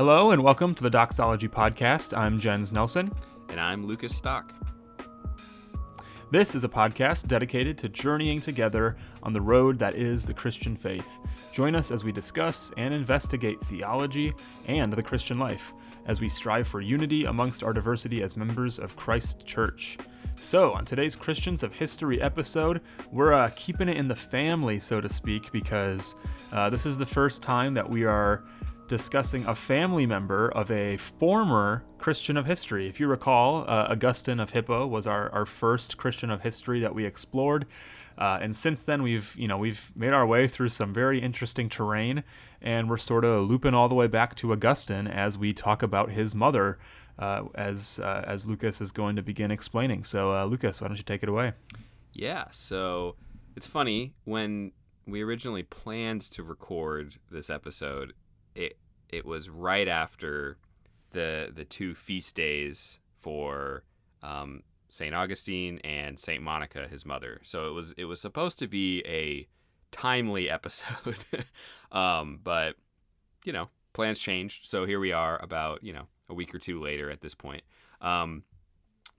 Hello and welcome to the Doxology Podcast. I'm Jens Nelson. And I'm Lucas Stock. This is a podcast dedicated to journeying together on the road that is the Christian faith. Join us as we discuss and investigate theology and the Christian life, as we strive for unity amongst our diversity as members of Christ Church. So, on today's Christians of History episode, we're uh, keeping it in the family, so to speak, because uh, this is the first time that we are discussing a family member of a former Christian of history. If you recall, uh, Augustine of Hippo was our, our first Christian of history that we explored. Uh, and since then, we've you know we've made our way through some very interesting terrain, and we're sort of looping all the way back to Augustine as we talk about his mother, uh, as uh, as Lucas is going to begin explaining. So, uh, Lucas, why don't you take it away? Yeah. So it's funny when we originally planned to record this episode it it was right after the the two feast days for um, Saint Augustine and Saint Monica, his mother. So it was it was supposed to be a timely episode, um, but you know plans changed. So here we are, about you know a week or two later at this point. Um,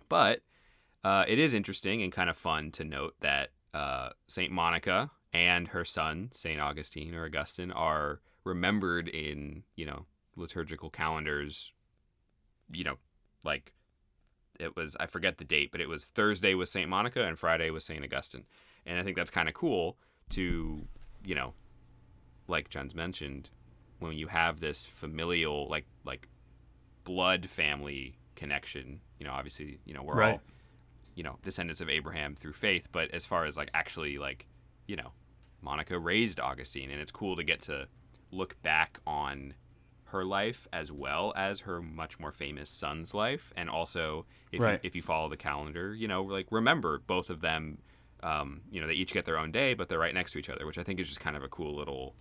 but uh, it is interesting and kind of fun to note that uh, Saint Monica and her son Saint Augustine or Augustine are remembered in you know liturgical calendars you know like it was i forget the date but it was thursday with saint monica and friday with saint augustine and i think that's kind of cool to you know like john's mentioned when you have this familial like like blood family connection you know obviously you know we're right. all you know descendants of abraham through faith but as far as like actually like you know monica raised augustine and it's cool to get to look back on her life as well as her much more famous son's life. And also if, right. you, if you follow the calendar you know like remember both of them um, you know they each get their own day but they're right next to each other which i think is just kind of a cool little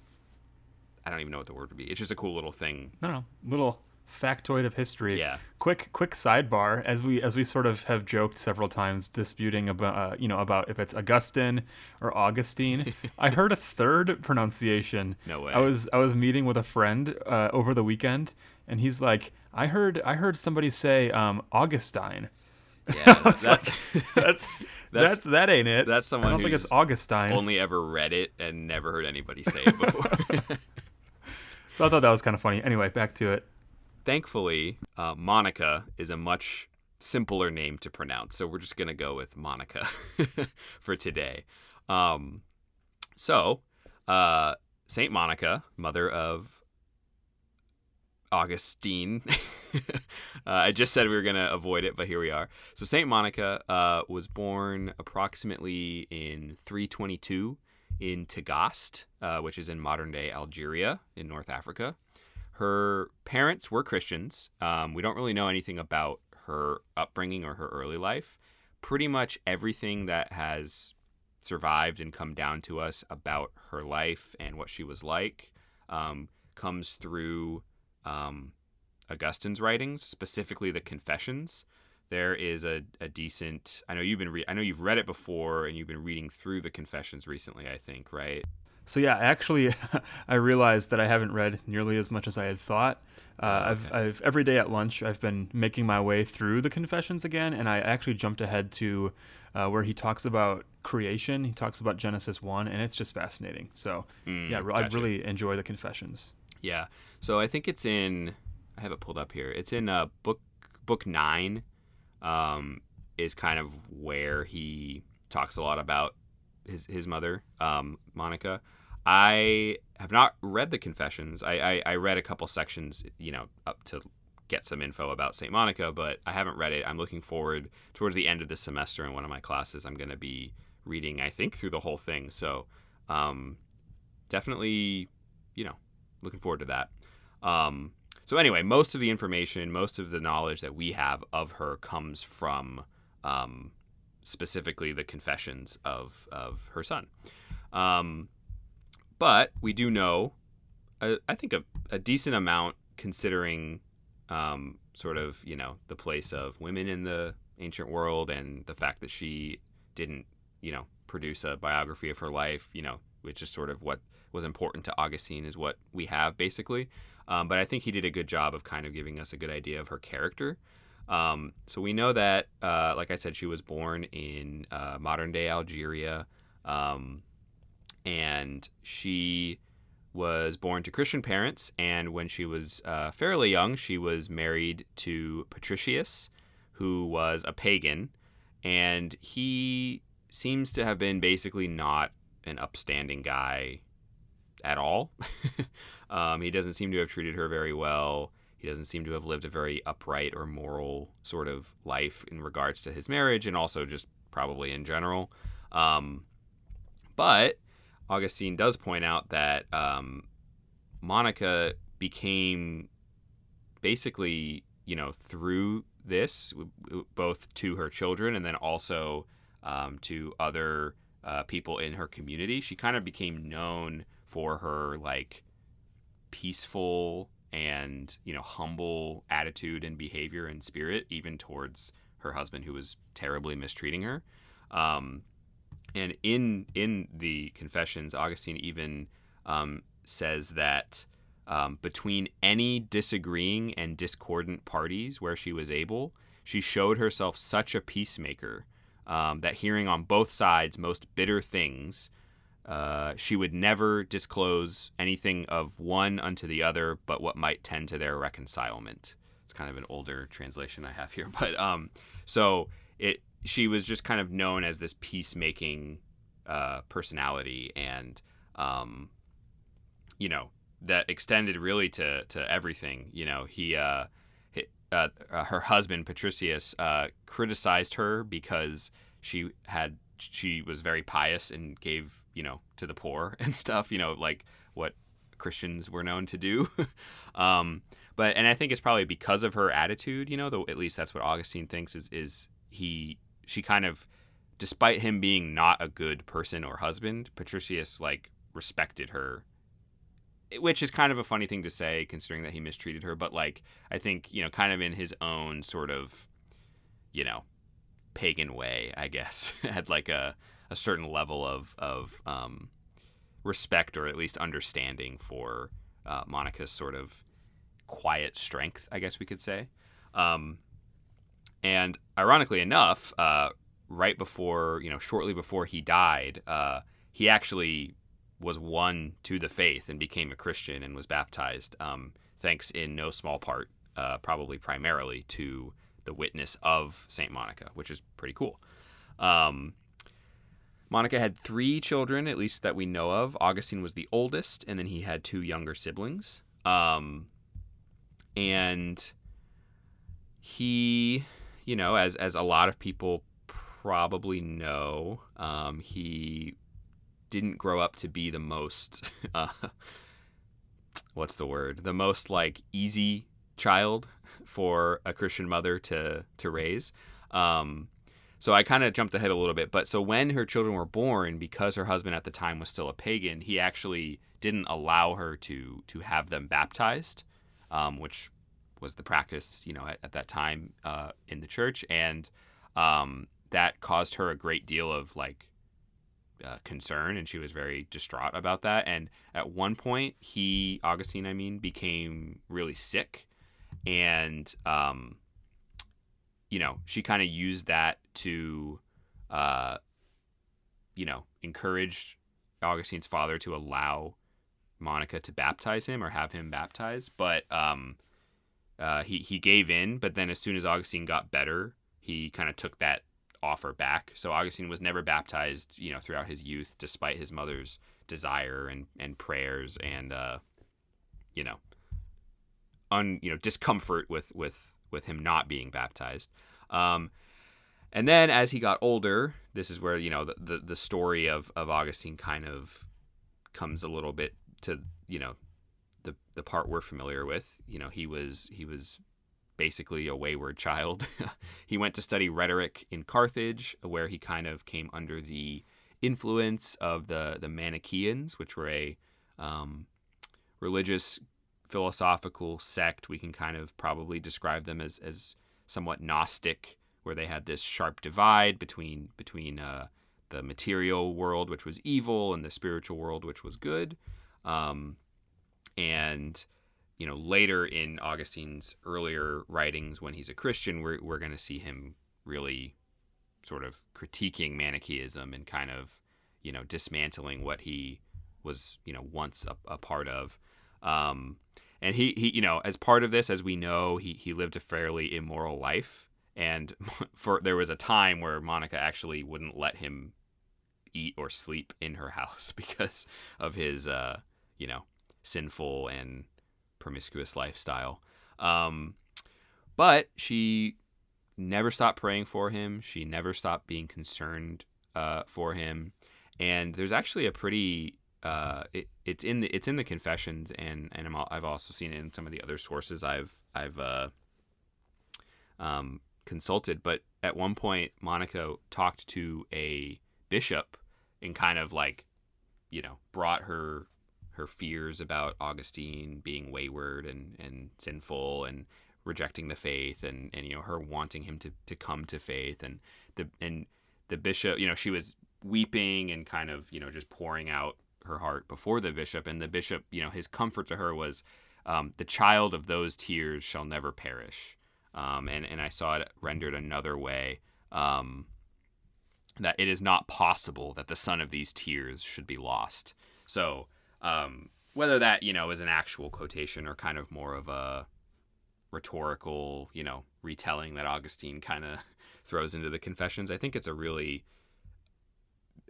i don't even know what the word would be. It's just a cool little thing. No no little factoid of history. Yeah. Quick, quick sidebar. As we as we sort of have joked several times, disputing about uh, you know about if it's Augustine or Augustine. I heard a third pronunciation. No way. I was I was meeting with a friend uh, over the weekend, and he's like, I heard I heard somebody say um, Augustine. Yeah, that, like, that's, that's that ain't it. That's someone. I don't think it's Augustine. Only ever read it and never heard anybody say it before. so I thought that was kind of funny. Anyway, back to it thankfully, uh, Monica is a much simpler name to pronounce, so we're just gonna go with Monica for today. Um, so, uh, Saint Monica, mother of Augustine. uh, I just said we were gonna avoid it, but here we are. So Saint Monica uh, was born approximately in 322 in Tagaste, uh, which is in modern day Algeria in North Africa. Her parents were Christians. Um, we don't really know anything about her upbringing or her early life. Pretty much everything that has survived and come down to us about her life and what she was like um, comes through um, Augustine's writings, specifically the Confessions. There is a, a decent. I know you've been. Re- I know you've read it before, and you've been reading through the Confessions recently. I think, right? So yeah, actually, I realized that I haven't read nearly as much as I had thought. Uh, oh, I've, I've every day at lunch I've been making my way through the Confessions again, and I actually jumped ahead to uh, where he talks about creation. He talks about Genesis one, and it's just fascinating. So mm, yeah, gotcha. I really enjoy the Confessions. Yeah. So I think it's in. I have it pulled up here. It's in uh, book book nine. Um, is kind of where he talks a lot about his his mother, um, Monica. I have not read the Confessions. I, I, I read a couple sections, you know, up to get some info about St. Monica, but I haven't read it. I'm looking forward towards the end of this semester in one of my classes. I'm going to be reading, I think, through the whole thing. So um, definitely, you know, looking forward to that. Um, so anyway, most of the information, most of the knowledge that we have of her comes from um, specifically the confessions of of her son. Um, but we do know, uh, I think, a, a, decent amount considering um, sort of, you know, the place of women in the ancient world and the fact that she didn't, you know, produce a biography of her life, you know, which is sort of what was important to Augustine is what we have basically. Um, but I think he did a good job of kind of giving us a good idea of her character. Um, so we know that, uh, like I said, she was born in uh, modern day Algeria, um, and she was born to Christian parents. And when she was uh, fairly young, she was married to Patricius, who was a pagan, and he seems to have been basically not an upstanding guy at all. um, he doesn't seem to have treated her very well. He doesn't seem to have lived a very upright or moral sort of life in regards to his marriage and also just probably in general. Um, but Augustine does point out that um, Monica became basically, you know, through this, both to her children and then also um, to other uh, people in her community, she kind of became known for her like peaceful and you know humble attitude and behavior and spirit even towards her husband who was terribly mistreating her. Um, and in in the confessions augustine even um, says that um, between any disagreeing and discordant parties where she was able she showed herself such a peacemaker um, that hearing on both sides most bitter things uh, she would never disclose anything of one unto the other, but what might tend to their reconcilement. It's kind of an older translation I have here, but um, so it she was just kind of known as this peacemaking uh, personality, and um, you know that extended really to to everything. You know, he. Uh, uh, uh, her husband Patricius uh, criticized her because she had she was very pious and gave you know to the poor and stuff you know like what christians were known to do. Um, but and i think it's probably because of her attitude you know though at least that's what augustine thinks is is he she kind of despite him being not a good person or husband patricius like respected her. Which is kind of a funny thing to say considering that he mistreated her but like i think you know kind of in his own sort of you know pagan way, I guess, had like a, a certain level of, of um, respect or at least understanding for uh, Monica's sort of quiet strength, I guess we could say. Um, and ironically enough, uh, right before, you know, shortly before he died, uh, he actually was won to the faith and became a Christian and was baptized, um, thanks in no small part, uh, probably primarily to the witness of Saint Monica, which is pretty cool. Um, Monica had three children, at least that we know of. Augustine was the oldest, and then he had two younger siblings. Um, and he, you know, as as a lot of people probably know, um, he didn't grow up to be the most, uh, what's the word? The most like easy child for a Christian mother to to raise. Um, so I kind of jumped ahead a little bit, but so when her children were born, because her husband at the time was still a pagan, he actually didn't allow her to to have them baptized, um, which was the practice, you know, at, at that time uh, in the church, and um, that caused her a great deal of like uh, concern, and she was very distraught about that. And at one point, he Augustine, I mean, became really sick, and um, you know, she kind of used that to, uh, you know, encourage Augustine's father to allow Monica to baptize him or have him baptized, but um, uh, he he gave in. But then, as soon as Augustine got better, he kind of took that offer back. So Augustine was never baptized, you know, throughout his youth, despite his mother's desire and and prayers and uh, you know un you know discomfort with with with him not being baptized. Um, and then as he got older, this is where you know the, the, the story of of Augustine kind of comes a little bit to you know the the part we're familiar with. You know, he was he was basically a wayward child. he went to study rhetoric in Carthage, where he kind of came under the influence of the the Manichaeans, which were a um, religious philosophical sect. We can kind of probably describe them as, as somewhat Gnostic, where they had this sharp divide between between uh, the material world, which was evil, and the spiritual world, which was good. Um, and you know, later in Augustine's earlier writings, when he's a Christian, we're we're going to see him really sort of critiquing Manichaeism and kind of you know dismantling what he was you know once a, a part of. Um, and he, he you know as part of this as we know he, he lived a fairly immoral life. And for there was a time where monica actually wouldn't let him eat or sleep in her house because of his uh, you know sinful and promiscuous lifestyle. Um, but she never stopped praying for him. She never stopped being concerned uh, for him. And there's actually a pretty uh, it, it's in the it's in the confessions and and i have also seen it in some of the other sources I've I've uh, um, consulted. But at one point, Monica talked to a bishop and kind of like, you know, brought her her fears about Augustine being wayward and, and sinful and rejecting the faith and, and you know her wanting him to, to come to faith and the and the bishop you know she was weeping and kind of you know just pouring out her heart before the bishop, and the bishop, you know, his comfort to her was, um, "The child of those tears shall never perish." Um, and and I saw it rendered another way. Um, that it is not possible that the son of these tears should be lost. So, um, whether that you know is an actual quotation or kind of more of a rhetorical, you know, retelling that Augustine kind of throws into the Confessions, I think it's a really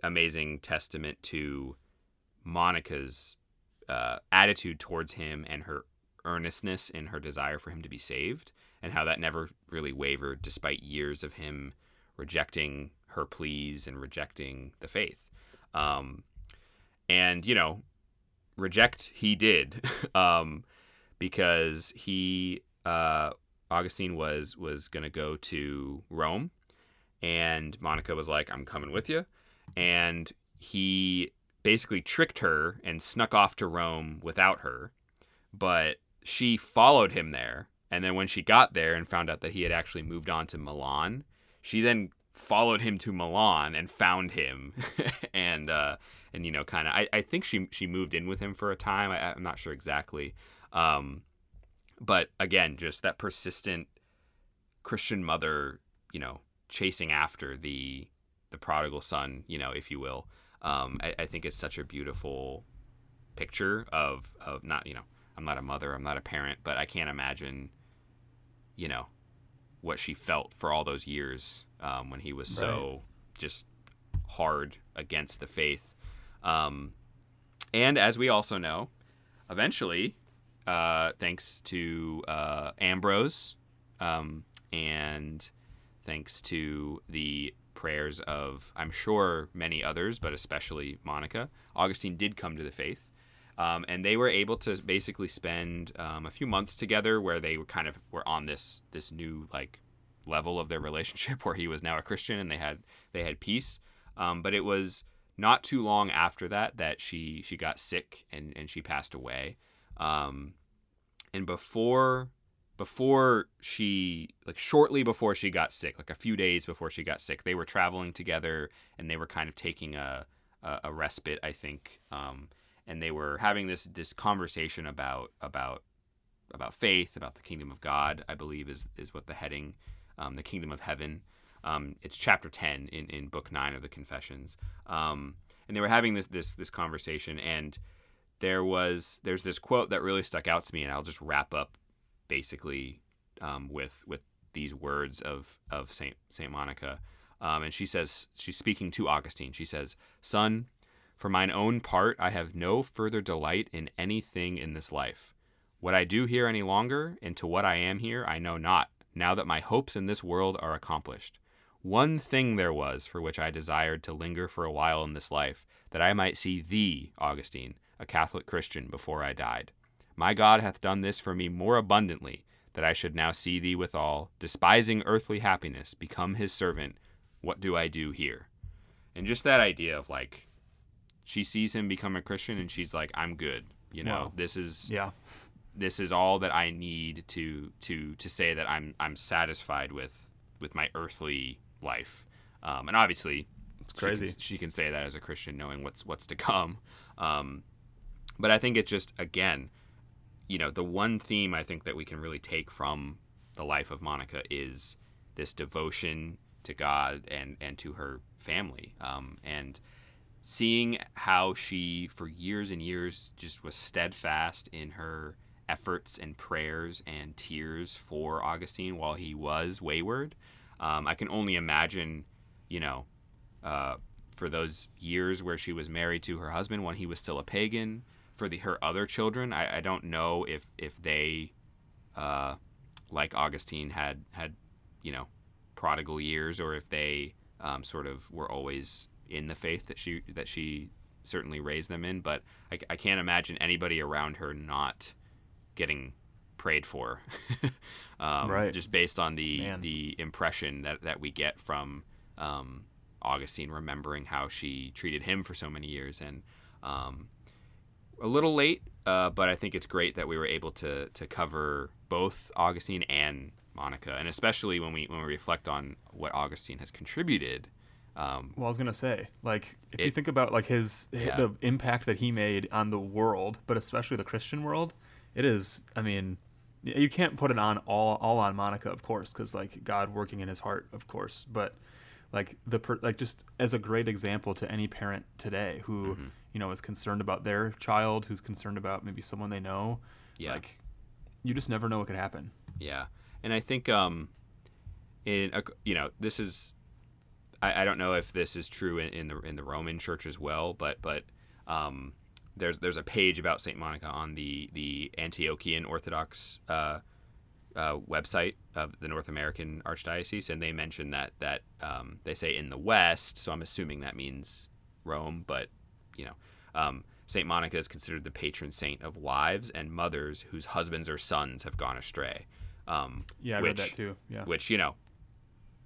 amazing testament to Monica's uh, attitude towards him and her earnestness in her desire for him to be saved, and how that never really wavered despite years of him rejecting her pleas and rejecting the faith. Um, and, you know, reject he did um, because he, uh, Augustine was, was going to go to Rome, and Monica was like, I'm coming with you. And he basically tricked her and snuck off to Rome without her. But she followed him there. And then when she got there and found out that he had actually moved on to Milan, she then followed him to Milan and found him. and, uh, and you know, kind of, I, I think she, she moved in with him for a time. I, am not sure exactly. Um, but again, just that persistent Christian mother, you know, chasing after the, the prodigal son, you know, if you will. Um, I, I, think it's such a beautiful picture of of not you know I'm not a mother I'm not a parent but I can't imagine you know what she felt for all those years um, when he was right. so just hard against the faith um, and as we also know eventually uh, thanks to uh, Ambrose um, and thanks to the prayers of, I'm sure, many others, but especially Monica, Augustine did come to the faith. Um, and they were able to basically spend um, a few months together where they were kind of were on this this new like level of their relationship where he was now a Christian and they had they had peace. Um, but it was not too long after that that she she got sick and, and she passed away. Um, and before before she like shortly before she got sick like a few days before she got sick they were traveling together and they were kind of taking a a, a respite i think um, and they were having this this conversation about about about faith about the kingdom of god i believe is is what the heading um, the kingdom of heaven. Um, it's chapter 10 in, in book 9 of the confessions. Um, and they were having this this this conversation and there was there's this quote that really stuck out to me and i'll just wrap up basically um, with with these words of of Saint Saint Monica, um, and she says she's speaking to Augustine. She says, "Son, for mine own part, I have no further delight in anything in this life. What I do here any longer, and to what I am here, I know not. Now that my hopes in this world are accomplished." One thing there was for which I desired to linger for a while in this life, that I might see thee, Augustine, a Catholic Christian, before I died. My God hath done this for me more abundantly, that I should now see thee withal, despising earthly happiness, become his servant. What do I do here? And just that idea of like, she sees him become a Christian and she's like, I'm good. You know, wow. this is yeah, this is all that I need to to to say that I'm I'm satisfied with with my earthly life. Um, and obviously, it's crazy. She can, she can, say that as a Christian, knowing what's what's to come. Um, but I think it's just again, you know, the one theme I think that we can really take from the life of Monica is this devotion to God and and to her family, um, and seeing how she for years and years just was steadfast in her efforts and prayers and tears for Augustine while he was wayward. Um, I can only imagine, you know, uh, for those years where she was married to her husband when he was still a pagan. For the her other children, I, I don't know if if they, uh, like Augustine, had had, you know, prodigal years, or if they um, sort of were always in the faith that she that she certainly raised them in. But I, I can't imagine anybody around her not getting prayed for, um, Right. just based on the Man. the impression that, that we get from um, Augustine remembering how she treated him for so many years, and um, a little late, uh, but I think it's great that we were able to to cover both Augustine and Monica, and especially when we when we reflect on what Augustine has contributed. Um, Well, I was gonna say, like, if you think about like his Yeah. the impact that he made on the world, but especially the Christian world, it is. I mean, you can't put it on all all on Monica, of course, because like God working in his heart, of course, but like the per, like just as a great example to any parent today who Mm-hmm. You know is concerned about their child, who's concerned about maybe someone they know. Yeah. Like, you just never know what could happen. Yeah, and I think um, in a, you know this is I, I don't know if this is true in, in the in the Roman Church as well, but but um, there's there's a page about Saint Monica on the the Antiochian Orthodox uh, uh, website of the North American Archdiocese, and they mention that that um, they say in the West, so I'm assuming that means Rome, but you know. Um, Saint Monica is considered the patron saint of wives and mothers whose husbands or sons have gone astray. Um, Yeah, I which, read that too. Yeah. Which you know,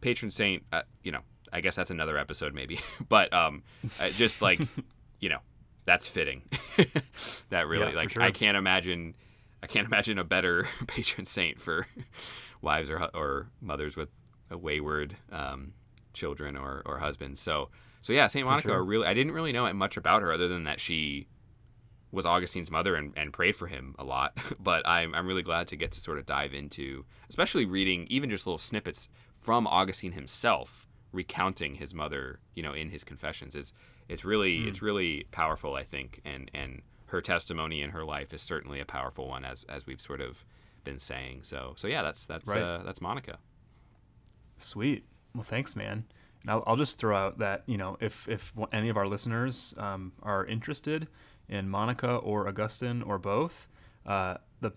patron saint. Uh, you know, I guess that's another episode maybe, but um, uh, just like you know, that's fitting. that really Yeah, like sure. I can't imagine. I can't imagine a better patron saint for wives or or mothers with a wayward um, children or, or husbands. So so yeah, Saint Monica. sure. Really, I didn't really know much about her other than that she was Augustine's mother and, and prayed for him a lot. but I'm, I'm really glad to get to sort of dive into, especially reading even just little snippets from Augustine himself recounting his mother, you know, in his confessions. is it's really it's really powerful, I think, and and her testimony in her life is certainly a powerful one, as as we've sort of been saying. So so yeah, that's that's Right. uh, that's Monica. Sweet. Well, thanks, man. I'll, I'll just throw out that you know if if any of our listeners um, are interested in Monica or Augustine or both, uh, the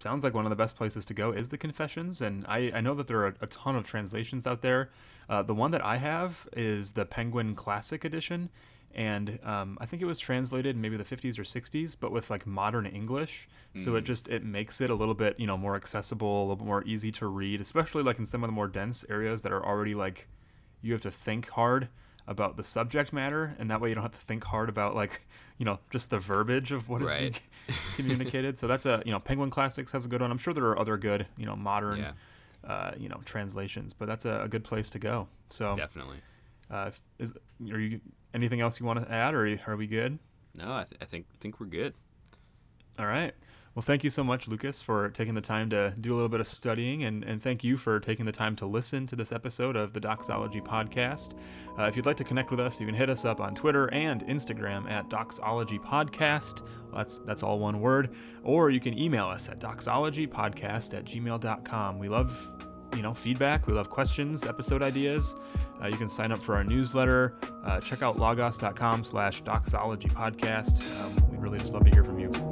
sounds like one of the best places to go is the Confessions. And I, I know that there are a ton of translations out there. Uh, the one that I have is the Penguin Classic Edition. And um, I think it was translated in maybe the 50s or 60s, but with like modern English. So it just it makes it a little bit you know more accessible, a little bit more easy to read, especially like in some of the more dense areas that are already like you have to think hard about the subject matter, and that way you don't have to think hard about like you know just the verbiage of what is being communicated. So that's a you know Penguin Classics has a good one. I'm sure there are other good you know modern Yeah. uh, you know translations, but that's a, a good place to go. So Definitely. uh, is are you anything else you want to add, or are, you, are we good? No, I, th- I think think we're good. All right. Well, thank you so much, Lucas, for taking the time to do a little bit of studying, and, and thank you for taking the time to listen to this episode of the Doxology Podcast. Uh, if you'd like to connect with us, you can hit us up on Twitter and Instagram at Doxology Podcast. Well, that's that's all one word. Or you can email us at doxologypodcast at gmail.com. We love you know feedback. We love questions, episode ideas. Uh, you can sign up for our newsletter. Uh, check out logos.com slash doxology podcast. Um, we'd really just love to hear from you.